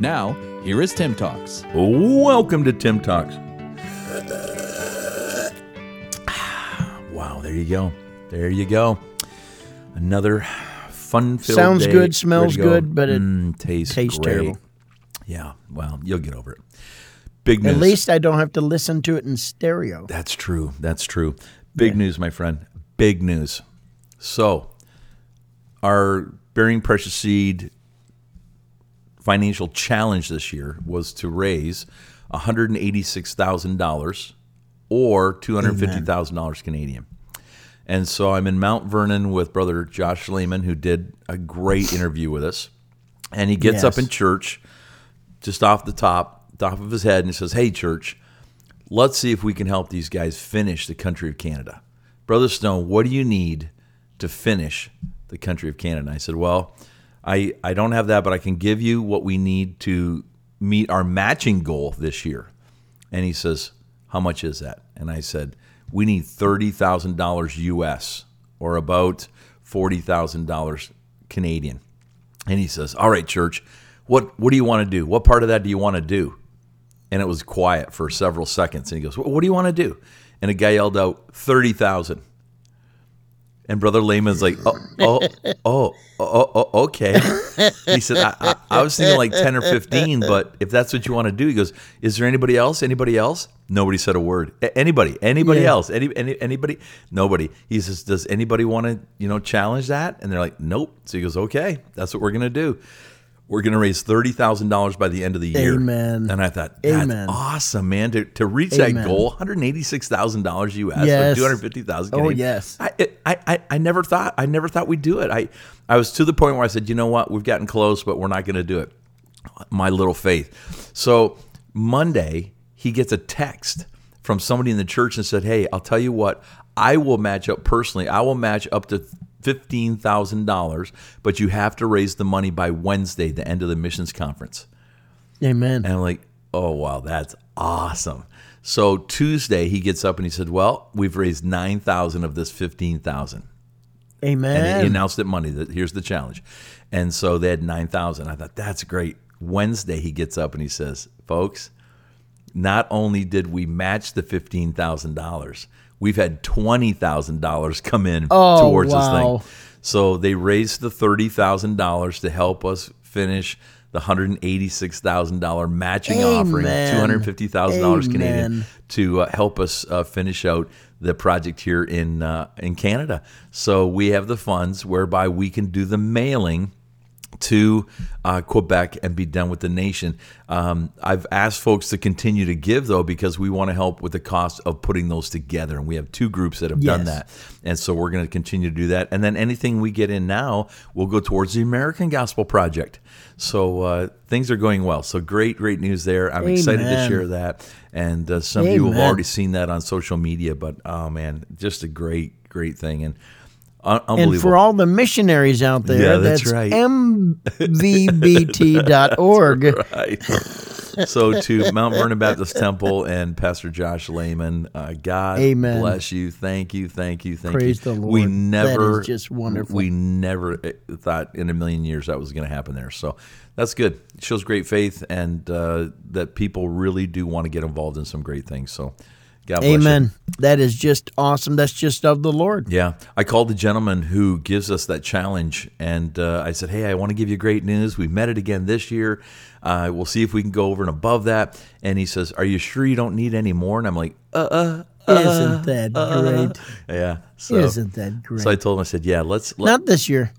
Now, here is Tim Talks. Welcome to Tim Talks. Wow, there you go. There you go. Another fun filled Sounds day. good, smells go. good, but it Mm, tastes, tastes great. terrible. Yeah, well, you'll get over it. Big news. At least I don't have to listen to it in stereo. That's true. That's true. Big news, my friend. Big news. So, our Bearing Precious Seed financial challenge this year was to raise $186,000 or $250,000 Canadian. And so I'm in Mount Vernon with brother Josh Lehman, who did a great interview with us. And he gets up in church, just off the top, top of his head, and he says, Hey, church, let's see if we can help these guys finish the country of Canada. Brother Stone, what do you need to finish the country of Canada? And I said, Well, I, I don't have that, but I can give you what we need to meet our matching goal this year. And he says, How much is that? And I said, We need $30,000 US or about $40,000 Canadian. And he says, All right, church, what, what do you want to do? What part of that do you want to do? And it was quiet for several seconds. And he goes, "What do you want to do?" And a guy yelled out, 30,000. And Brother Lehman's like, oh, oh, oh, oh, oh, oh, okay. He said, I, I, I was thinking like 10 or 15, but if that's what you want to do, he goes, Is there anybody else? Anybody else? Nobody said a word. Anybody? Anybody Yeah. else? Any, any, anybody? Nobody. He says, Does anybody want to, you know, challenge that? And they're like, Nope. So he goes, Okay, that's what we're going to do. We're going to raise $30,000 by the end of the year. Amen. And I thought, that's Amen. awesome, man. To, to reach that goal, $186,000 US Yes. or 250,000 Oh, Canadian. yes. I, I, I, I never thought I never thought we'd do it. I, I was to the point where I said, you know what, we've gotten close, but we're not going to do it. My little faith. So Monday, he gets a text from somebody in the church and said, hey, I'll tell you what, I will match up personally. I will match up to fifteen thousand dollars, but you have to raise the money by Wednesday, the end of the missions conference. Amen. And I'm like, oh, wow, that's awesome. So Tuesday, he gets up and he said, well, we've raised 9,000 of this 15,000. And Amen. And he announced it Monday that here's the challenge. And so they had 9,000. I thought, that's great. Wednesday, he gets up and he says, folks, not only did we match the $15,000, we've had $20,000 come in Oh, towards wow. this thing. So they raised the $30,000 to help us finish the $186,000 matching offering, Amen. $250,000 Canadian to uh, help us uh, finish out the project here in uh, in Canada. So we have the funds whereby we can do the mailing to uh, Quebec and be done with the nation. Um, I've asked folks to continue to give though because we want to help with the cost of putting those together, and we have two groups that have done that, and so we're going to continue to do that. And then anything we get in now will go towards the American Gospel Project. So uh, things are going well. So great, great news there. I'm excited to share that, and uh, some of you have already seen that on social media. But oh man, just a great, great thing, and un- and for all the missionaries out there, Yeah, that's that's, right. mvbt.org. right. so to Mount Vernon Baptist Temple and Pastor Josh Lehman, uh, God Amen. bless you. Thank you, thank you, thank Praise you. the We Lord. That never is just wonderful. We never uh, thought in a million years that was going to happen there. So that's good. It shows great faith and uh, that people really do want to get involved in some great things. So Bless you. Amen. That is just awesome. That's just of the Lord. Yeah, I called the gentleman who gives us that challenge, and uh, I said, "Hey, I want to give you great news. We met it again this year. Uh, we'll see if we can go over and above that." And he says, "Are you sure you don't need any more?" And I'm like, "Uh, uh, Isn't that great? yeah." So, Isn't that great? so I told him, I said, "Yeah, let's." Let, Not this year.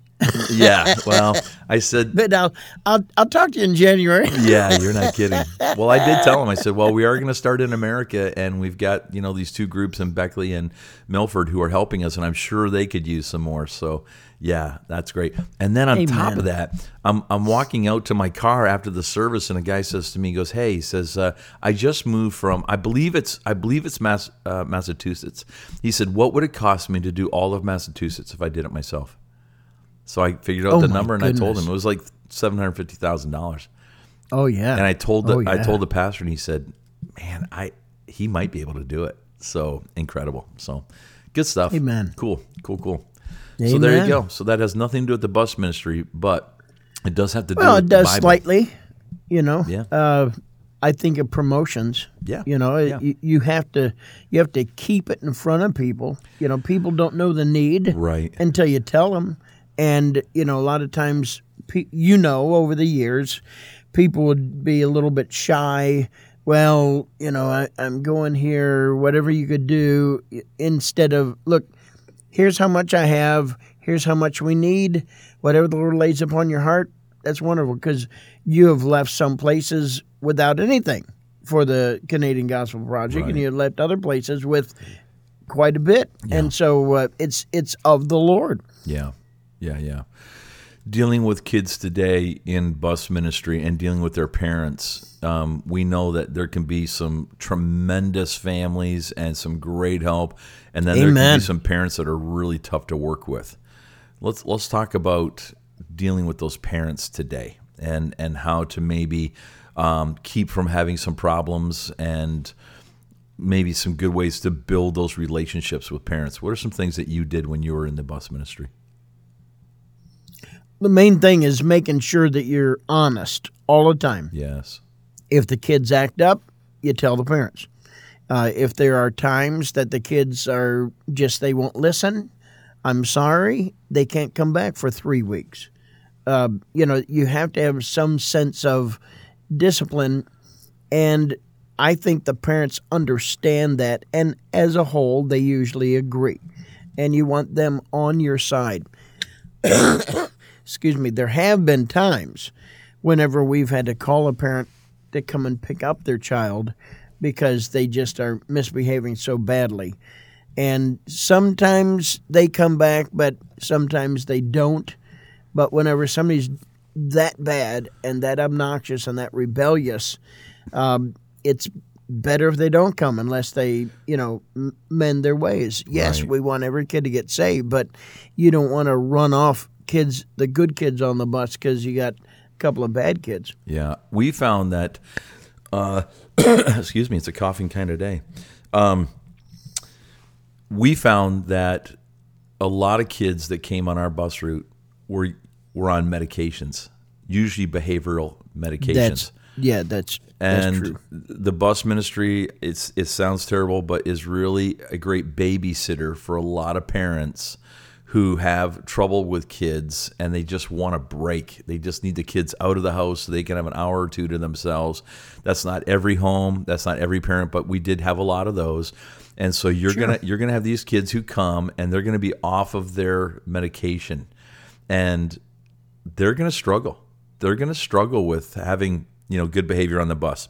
Yeah. Well, I said, But I'll, I'll, I'll talk to you in January. yeah, you're not kidding. Well, I did tell him. I said, well, we are going to start in America, and we've got you know these two groups in Beckley and Milford who are helping us, and I'm sure they could use some more. So, yeah, that's great. And then on top of that, I'm I'm walking out to my car after the service, and a guy says to me, he goes, hey, he says, uh, I just moved from, I believe it's, I believe it's Mass, uh, Massachusetts. He said, what would it cost me to do all of Massachusetts if I did it myself? So I figured out Oh, the number, and I told him it was like seven hundred fifty thousand dollars. Oh yeah. And I told the Oh, I told the pastor, and he said, "Man, I he might be able to do it." So incredible. So good stuff. Amen. Cool. Cool. Cool. So there you go. So that has nothing to do with the bus ministry, but it does have to do Well, with it the does slightly, you know. Yeah. Uh, I think of promotions. Yeah. You know, Yeah. you, you have to you have to keep it in front of people. You know, people don't know the need Right. until you tell them. And you know, a lot of times, you know, over the years, people would be a little bit shy. Well, you know, I, I'm going here. Whatever you could do, instead of look, here's how much I have. Here's how much we need. Whatever the Lord lays upon your heart, that's wonderful because you have left some places without anything for the Canadian Gospel Project, and you have left other places with quite a bit. And so uh, it's it's of the Lord. Yeah. Yeah, yeah. Dealing with kids today in bus ministry and dealing with their parents, um, we know that there can be some tremendous families and some great help, and then there can be some parents that are really tough to work with. Let's let's talk about dealing with those parents today and and how to maybe um, keep from having some problems and maybe some good ways to build those relationships with parents. What are some things that you did when you were in the bus ministry? The main thing is making sure that you're honest all the time. Yes. If the kids act up, you tell the parents. Uh, if there are times that the kids are just they won't listen, I'm sorry, they can't come back for three weeks. Uh, you know, you have to have some sense of discipline, and I think the parents understand that, and as a whole, they usually agree. And you want them on your side. Excuse me. There have been times whenever we've had to call a parent to come and pick up their child because they just are misbehaving so badly. And sometimes they come back, but sometimes they don't. But whenever somebody's that bad and that obnoxious and that rebellious, um, it's better if they don't come unless they, you know, mend their ways. Yes, Right. we want every kid to get saved, but you don't want to run off kids, the good kids on the bus, because you got a couple of bad kids. Yeah. We found that, uh, excuse me, it's a coughing kind of day. Um, we found that a lot of kids that came on our bus route were were on medications, usually behavioral medications. That's yeah, that's that's and true. the bus ministry it's it sounds terrible but is really a great babysitter for a lot of parents who have trouble with kids and they just want a break. They just need the kids out of the house so they can have an hour or two to themselves. That's not every home that's not every parent but we did have a lot of those. And so you're gonna you're gonna have these kids who come and they're gonna be off of their medication. And they're going to struggle. They're going to struggle with having, you know, good behavior on the bus.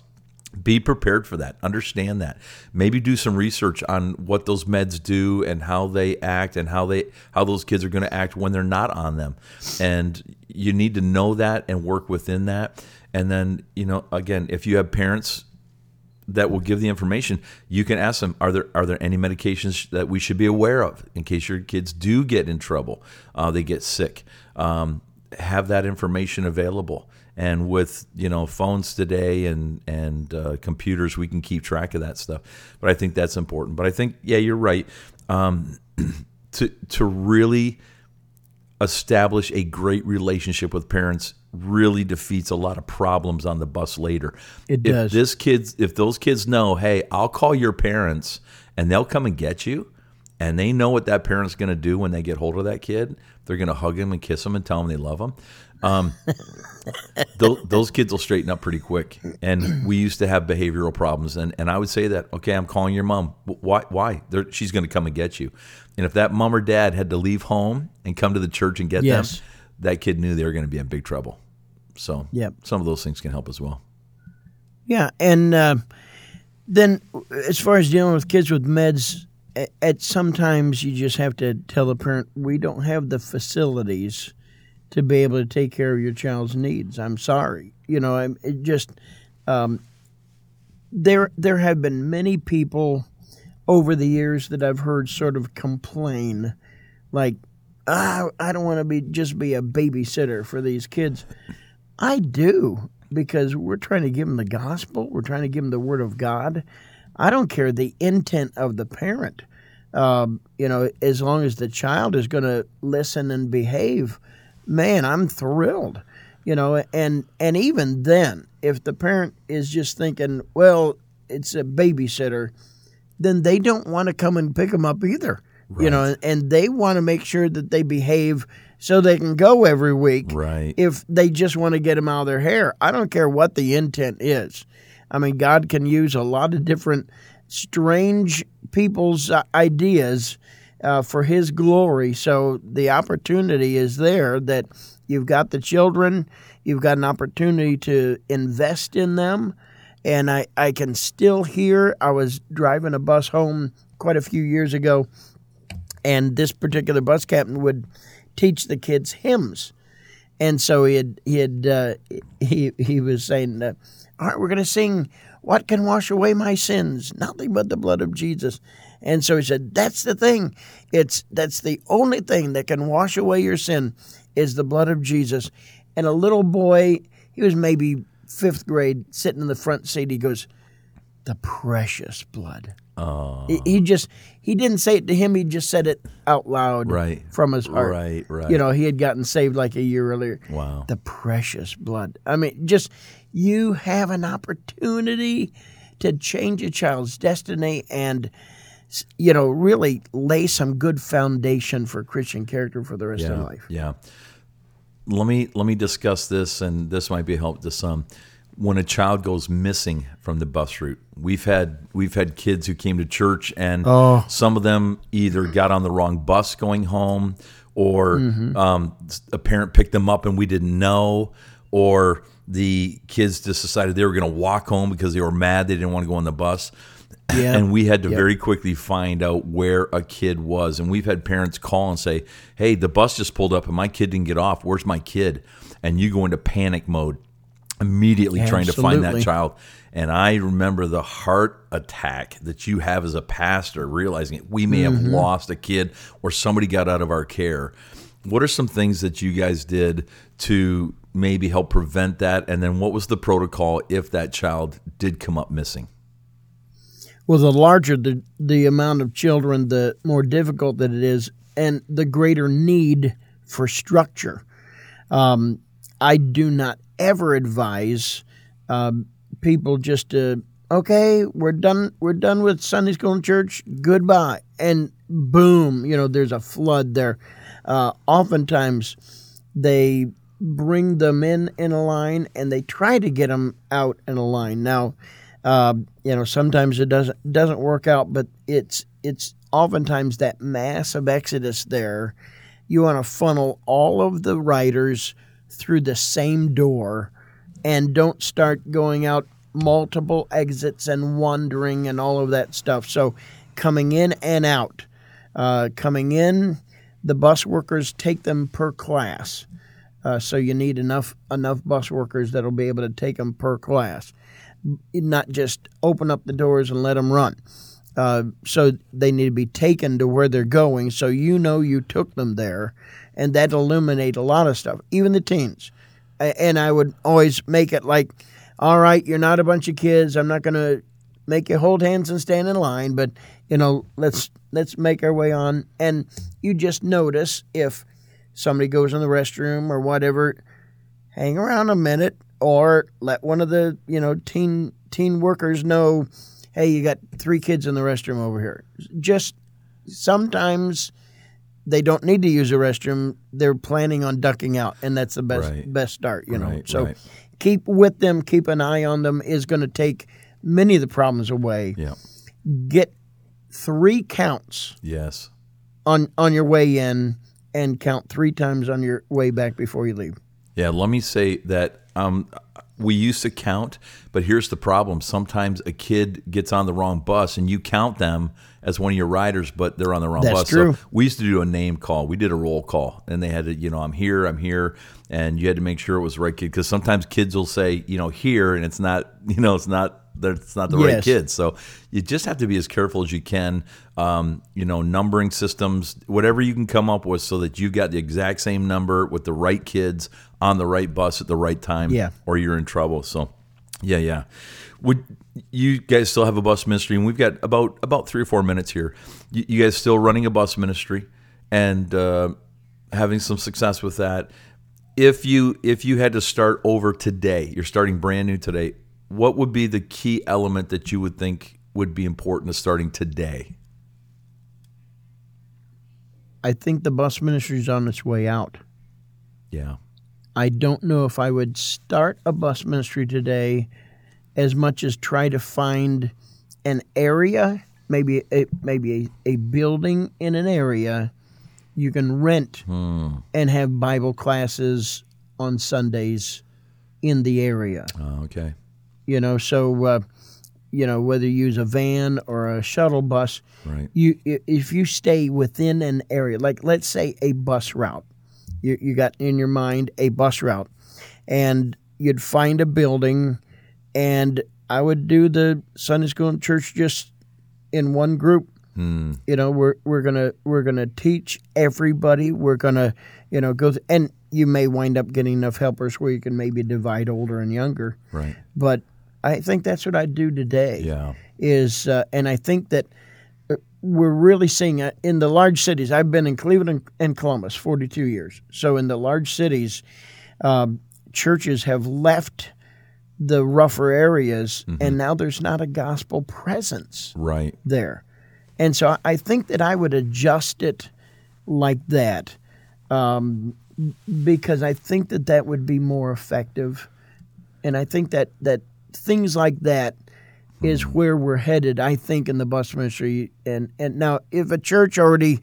Be prepared for that. Understand that. Maybe do some research on what those meds do and how they act and how they how those kids are going to act when they're not on them. And you need to know that and work within that. And then, you know, again, if you have parents that will give the information, you can ask them: Are there are there any medications that we should be aware of in case your kids do get in trouble, uh, they get sick? Um, have that information available, and with you know phones today and and uh, computers, we can keep track of that stuff. But I think that's important. But I think yeah, you're right. Um, to to really establish a great relationship with parents really defeats a lot of problems on the bus later. It if does. This kids, if those kids know, hey, I'll call your parents and they'll come and get you, and they know what that parent's going to do when they get hold of that kid, they're going to hug him and kiss him and tell him they love him. Um, those, those kids will straighten up pretty quick. And we used to have behavioral problems, and, and I would say that, okay, I'm calling your mom. Why? Why? They're, she's going to come and get you. And if that mom or dad had to leave home and come to the church and get Yes. them, that kid knew they were going to be in big trouble. So Yep. some of those things can help as well. Yeah, and uh, then as far as dealing with kids with meds, at sometimes you just have to tell the parent we don't have the facilities to be able to take care of your child's needs. I'm sorry, you know. I'm it just um, there. There have been many people over the years that I've heard sort of complain, like, ah, I don't want to be just be a babysitter for these kids. I do because we're trying to give them the gospel. We're trying to give them the word of God. I don't care the intent of the parent. Um, you know, as long as the child is going to listen and behave, man, I'm thrilled. You know, and and even then, if the parent is just thinking, well, it's a babysitter, then they don't want to come and pick them up either. You know, and, and they want to make sure that they behave so they can go every week Right. if they just want to get them out of their hair. I don't care what the intent is. I mean, God can use a lot of different strange people's uh, ideas uh, for His glory. So the opportunity is there that you've got the children, you've got an opportunity to invest in them. And I, I can still hear, I was driving a bus home quite a few years ago, and this particular bus captain would teach the kids hymns and so he had he had uh, he he was saying, uh, "All right, we're going to sing what can wash away my sins? Nothing but the blood of Jesus." And so he said, "That's the thing. It's that's the only thing that can wash away your sin is the blood of Jesus." And a little boy, he was maybe fifth grade, sitting in the front seat. He goes, "The precious blood." Oh, He, he just he didn't say it to him. He just said it out loud Right. from his heart. right, right. You know, he had gotten saved like a year earlier. Wow. The precious blood. I mean, just you have an opportunity to change a child's destiny and you know, really lay some good foundation for Christian character for the rest of yeah, their life. Yeah. Let me let me discuss this, and this might be a help to some. When a child goes missing from the bus route, we've had we've had kids who came to church, and Oh. some of them either got on the wrong bus going home, or Mm-hmm. um, a parent picked them up and we didn't know, or the kids just decided they were going to walk home because they were mad they didn't want to go on the bus. Yeah. And we had to very quickly find out where a kid was. And we've had parents call and say, Hey, the bus just pulled up and my kid didn't get off. Where's my kid? And you go into panic mode immediately trying to find that child. And I remember the heart attack that you have as a pastor, realizing it. we may have Mm-hmm. lost a kid or somebody got out of our care. What are some things that you guys did to maybe help prevent that? And then what was the protocol if that child did come up missing? Well, the larger the the amount of children, the more difficult that it is, and the greater need for structure. Um, I do not ever advise um, people just to okay, we're done. We're done with Sunday school and church. Goodbye, and boom, you know, there's a flood there. Uh, oftentimes, they bring them in in a line and they try to get them out in a line. Now, uh, you know, sometimes it doesn't doesn't work out, but it's it's oftentimes that massive exodus there. You want to funnel all of the riders through the same door, and don't start going out multiple exits and wandering and all of that stuff. So, coming in and out, uh, coming in, the bus workers take them per class. Uh, so you need enough enough bus workers that'll be able to take them per class, not just open up the doors and let them run. Uh, so they need to be taken to where they're going, so you know you took them there, and that illuminate a lot of stuff, even the teens. And I would always make it like, all right, you're not a bunch of kids. I'm not going to make you hold hands and stand in line, but you know, let's let's make our way on. And you just notice if somebody goes in the restroom or whatever, hang around a minute or let one of the, you know, teen teen workers know, hey, you got three kids in the restroom over here. Just sometimes they don't need to use a restroom. They're planning on ducking out, and that's the best Right. best start, you know. Right, so right. keep with them, keep an eye on them is going to take many of the problems away. Yeah. Get three counts Yes. on on your way in and count three times on your way back before you leave. Yeah, let me say that um, we used to count, but here's the problem. Sometimes a kid gets on the wrong bus and you count them as one of your riders, but they're on the wrong That's bus. true. So we used to do a name call. We did a roll call and they had to, you know, I'm here, I'm here. And you had to make sure it was the right kid because sometimes kids will say, you know, here and it's not, you know, it's not. That's not the right Yes. kid. So you just have to be as careful as you can. Um, you know, numbering systems, whatever you can come up with, so that you've got the exact same number with the right kids on the right bus at the right time. Yeah. or you're in trouble. So, yeah, yeah. Would you guys still have a bus ministry? And we've got about about three or four minutes here. You, you guys still running a bus ministry and uh, having some success with that. If you if you had to start over today, you're starting brand new today. What would be the key element that you would think would be important to starting today? I think the bus ministry is on its way out. Yeah. I don't know if I would start a bus ministry today as much as try to find an area, maybe a, maybe a, a building in an area you can rent and have Bible classes on Sundays in the area. Oh, okay. You know, so uh, you know whether you use a van or a shuttle bus, Right. you if you stay within an area, like let's say a bus route, you, you got in your mind a bus route, and you'd find a building, and I would do the Sunday school and church just in one group. Hmm. You know, we're we're gonna we're gonna teach everybody. We're gonna you know go th- and you may wind up getting enough helpers where you can maybe divide older and younger. Right. But I think that's what I do today Yeah. is, uh, and I think that we're really seeing it in the large cities. I've been in Cleveland and- Columbus 42 years. So in the large cities, um, churches have left the rougher areas, and now there's not a gospel presence Right. there. And so I think that I would adjust it like that um, because I think that that would be more effective. And I think that, that things like that is mm-hmm. where we're headed, I think, in the bus ministry. And, and now, if a church already,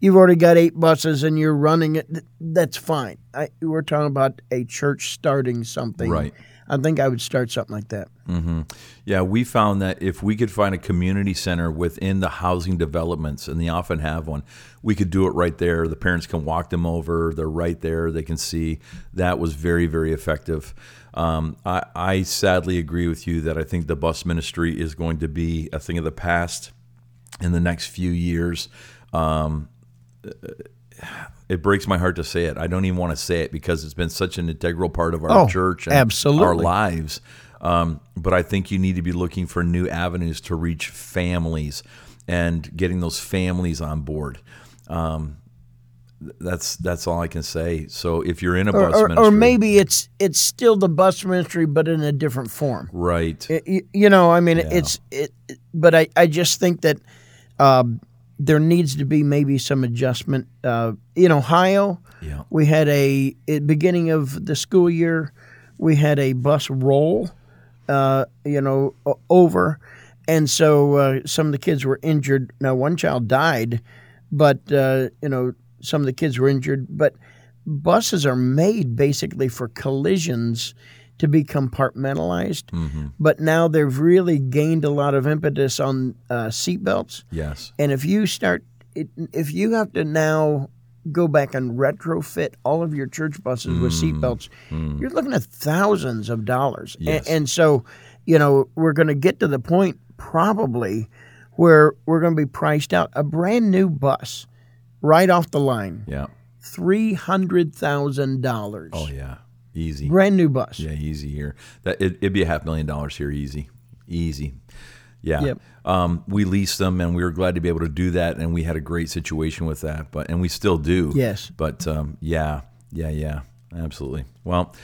you've already got eight buses and you're running it, that's fine. I, we're talking about a church starting something. Right. I think I would start something like that. Mm-hmm. Yeah, we found that if we could find a community center within the housing developments, and they often have one, we could do it right there. The parents can walk them over. They're right there. They can see. That was very, very effective. Um, I, I sadly agree with you that I think the bus ministry is going to be a thing of the past in the next few years. Um, it breaks my heart to say it. I don't even want to say it because it's been such an integral part of our Oh, church and absolutely. our lives. Um, but I think you need to be looking for new avenues to reach families and getting those families on board. Um, that's that's all I can say. So if you're in a Or, bus or, ministry, or maybe it's it's still the bus ministry, but in a different form. right, It- you, know, I mean, it's it, but I, I just think that um, there needs to be maybe some adjustment. Uh, in Ohio, yeah, we had a at beginning of the school year, we had a bus roll, uh, you know, over, and so uh, some of the kids were injured. Now, one child died, but uh, you know, some of the kids were injured. But buses are made basically for collisions to be compartmentalized. Mm-hmm. But now they've really gained a lot of impetus on uh, seatbelts. yes, And if you start, it, if you have to now go back and retrofit all of your church buses with seatbelts, mm-hmm. mm-hmm. you're looking at thousands of dollars. Yes. And, so, you know, we're going to get to the point probably where we're going to be priced out. A brand new bus, right off the line, yeah, three hundred thousand dollars. oh yeah, easy. Brand new bus. Yeah, easy here. That it, it'd be a half million dollars here, easy, easy. Yeah. Yep. Um, we leased them, and we were glad to be able to do that, and we had a great situation with that. But and we still do. Yes. But um, yeah, yeah, yeah, absolutely. Well,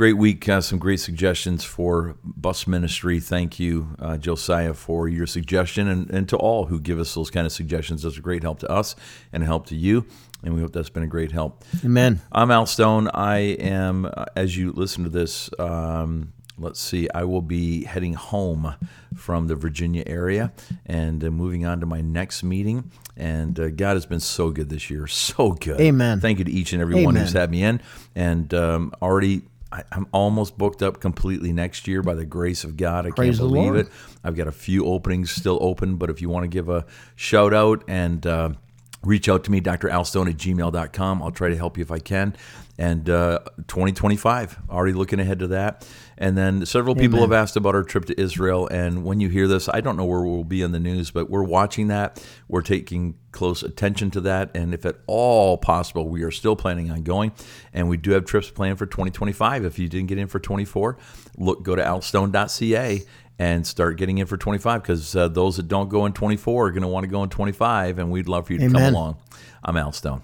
great week. Uh, some great suggestions for bus ministry. Thank you, uh, Josiah, for your suggestion, and, and to all who give us those kind of suggestions. That's a great help to us and a help to you. And we hope that's been a great help. Amen. I'm Al Stone. I am, uh, as you listen to this, um, let's see, I will be heading home from the Virginia area and uh, moving on to my next meeting. And uh, God has been so good this year, so good. Amen. Thank you to each and every one who's had me in. And um, already, I, I'm almost booked up completely next year by the grace of God. I Praise can't believe Lord. it. I've got a few openings still open, but if you want to give a shout out and uh, reach out to me, dralstone at gmail.com. I'll try to help you if I can. And uh, 2025, already looking ahead to that. And then several people have asked about our trip to Israel. And when you hear this, I don't know where we'll be in the news, but we're watching that. We're taking close attention to that. And if at all possible, we are still planning on going. And we do have trips planned for 2025. If you didn't get in for 24, look, go to alstone.ca and start getting in for 25 because uh, those that don't go in 24 are going to want to go in 25 and we'd love for you to come along i'm al stone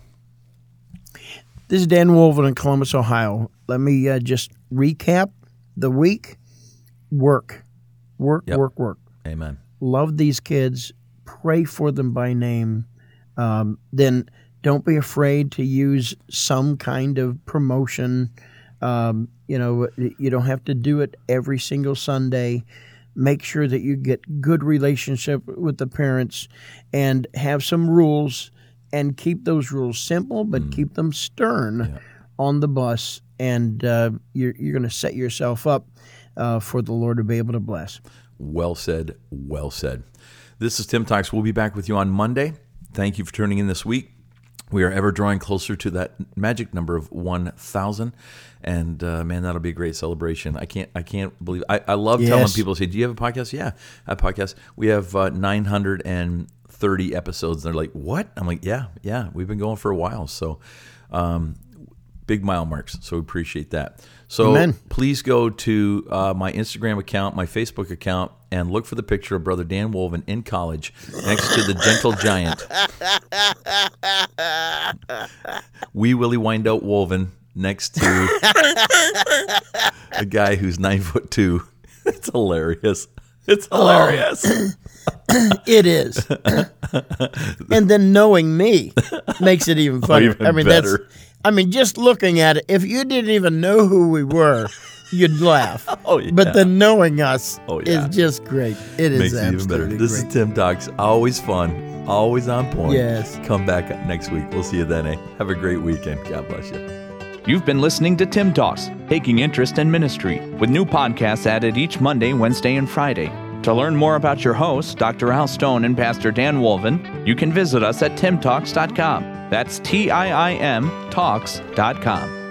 This is Dan Wolven in Columbus, Ohio. Let me uh, just recap the week. Work, work, Yep. work, work. amen Love these kids. Pray for them by name. Um, then don't be afraid to use some kind of promotion. Um, you know, you don't have to do it every single Sunday. Make sure that you get good relationship with the parents and have some rules and keep those rules simple, but keep them stern on the bus. And uh, you're, you're going to set yourself up uh, for the Lord to be able to bless. well said. Well said. This is tim talks we'll be back with you on monday. Thank you for tuning in this week we are ever drawing closer to that magic number of 1000 and uh, man that'll be a great celebration. I can't i can't believe i, I love telling Yes. people say do you have a podcast? Yeah I a podcast. We have uh, 930 episodes. They're like what? I'm like yeah yeah we've been going for a while. So um, big mile marks. So we appreciate that. So Amen. please go to uh, my Instagram account, my Facebook account, and look for the picture of Brother Dan Wolven in college next to the gentle giant. Wee Willie Windout Wolven next to a guy who's nine foot two. It's hilarious. It's hilarious. It is. and then knowing me makes it even funnier. Even I mean, better. that's. I mean, just looking at it, if you didn't even know who we were, you'd laugh. Oh, yeah. But then knowing us Oh, yeah. is just great. It is Makes it even better. This great. is Tim Talks. Always fun. Always on point. Yes. Come back next week. We'll see you then, eh? Have a great weekend. God bless you. You've been listening to Tim Talks, taking interest in ministry, with new podcasts added each Monday, Wednesday, and Friday. To learn more about your hosts, Dr. Al Stone and Pastor Dan Wolven, you can visit us at timtalks.com. That's T I I M talks.com.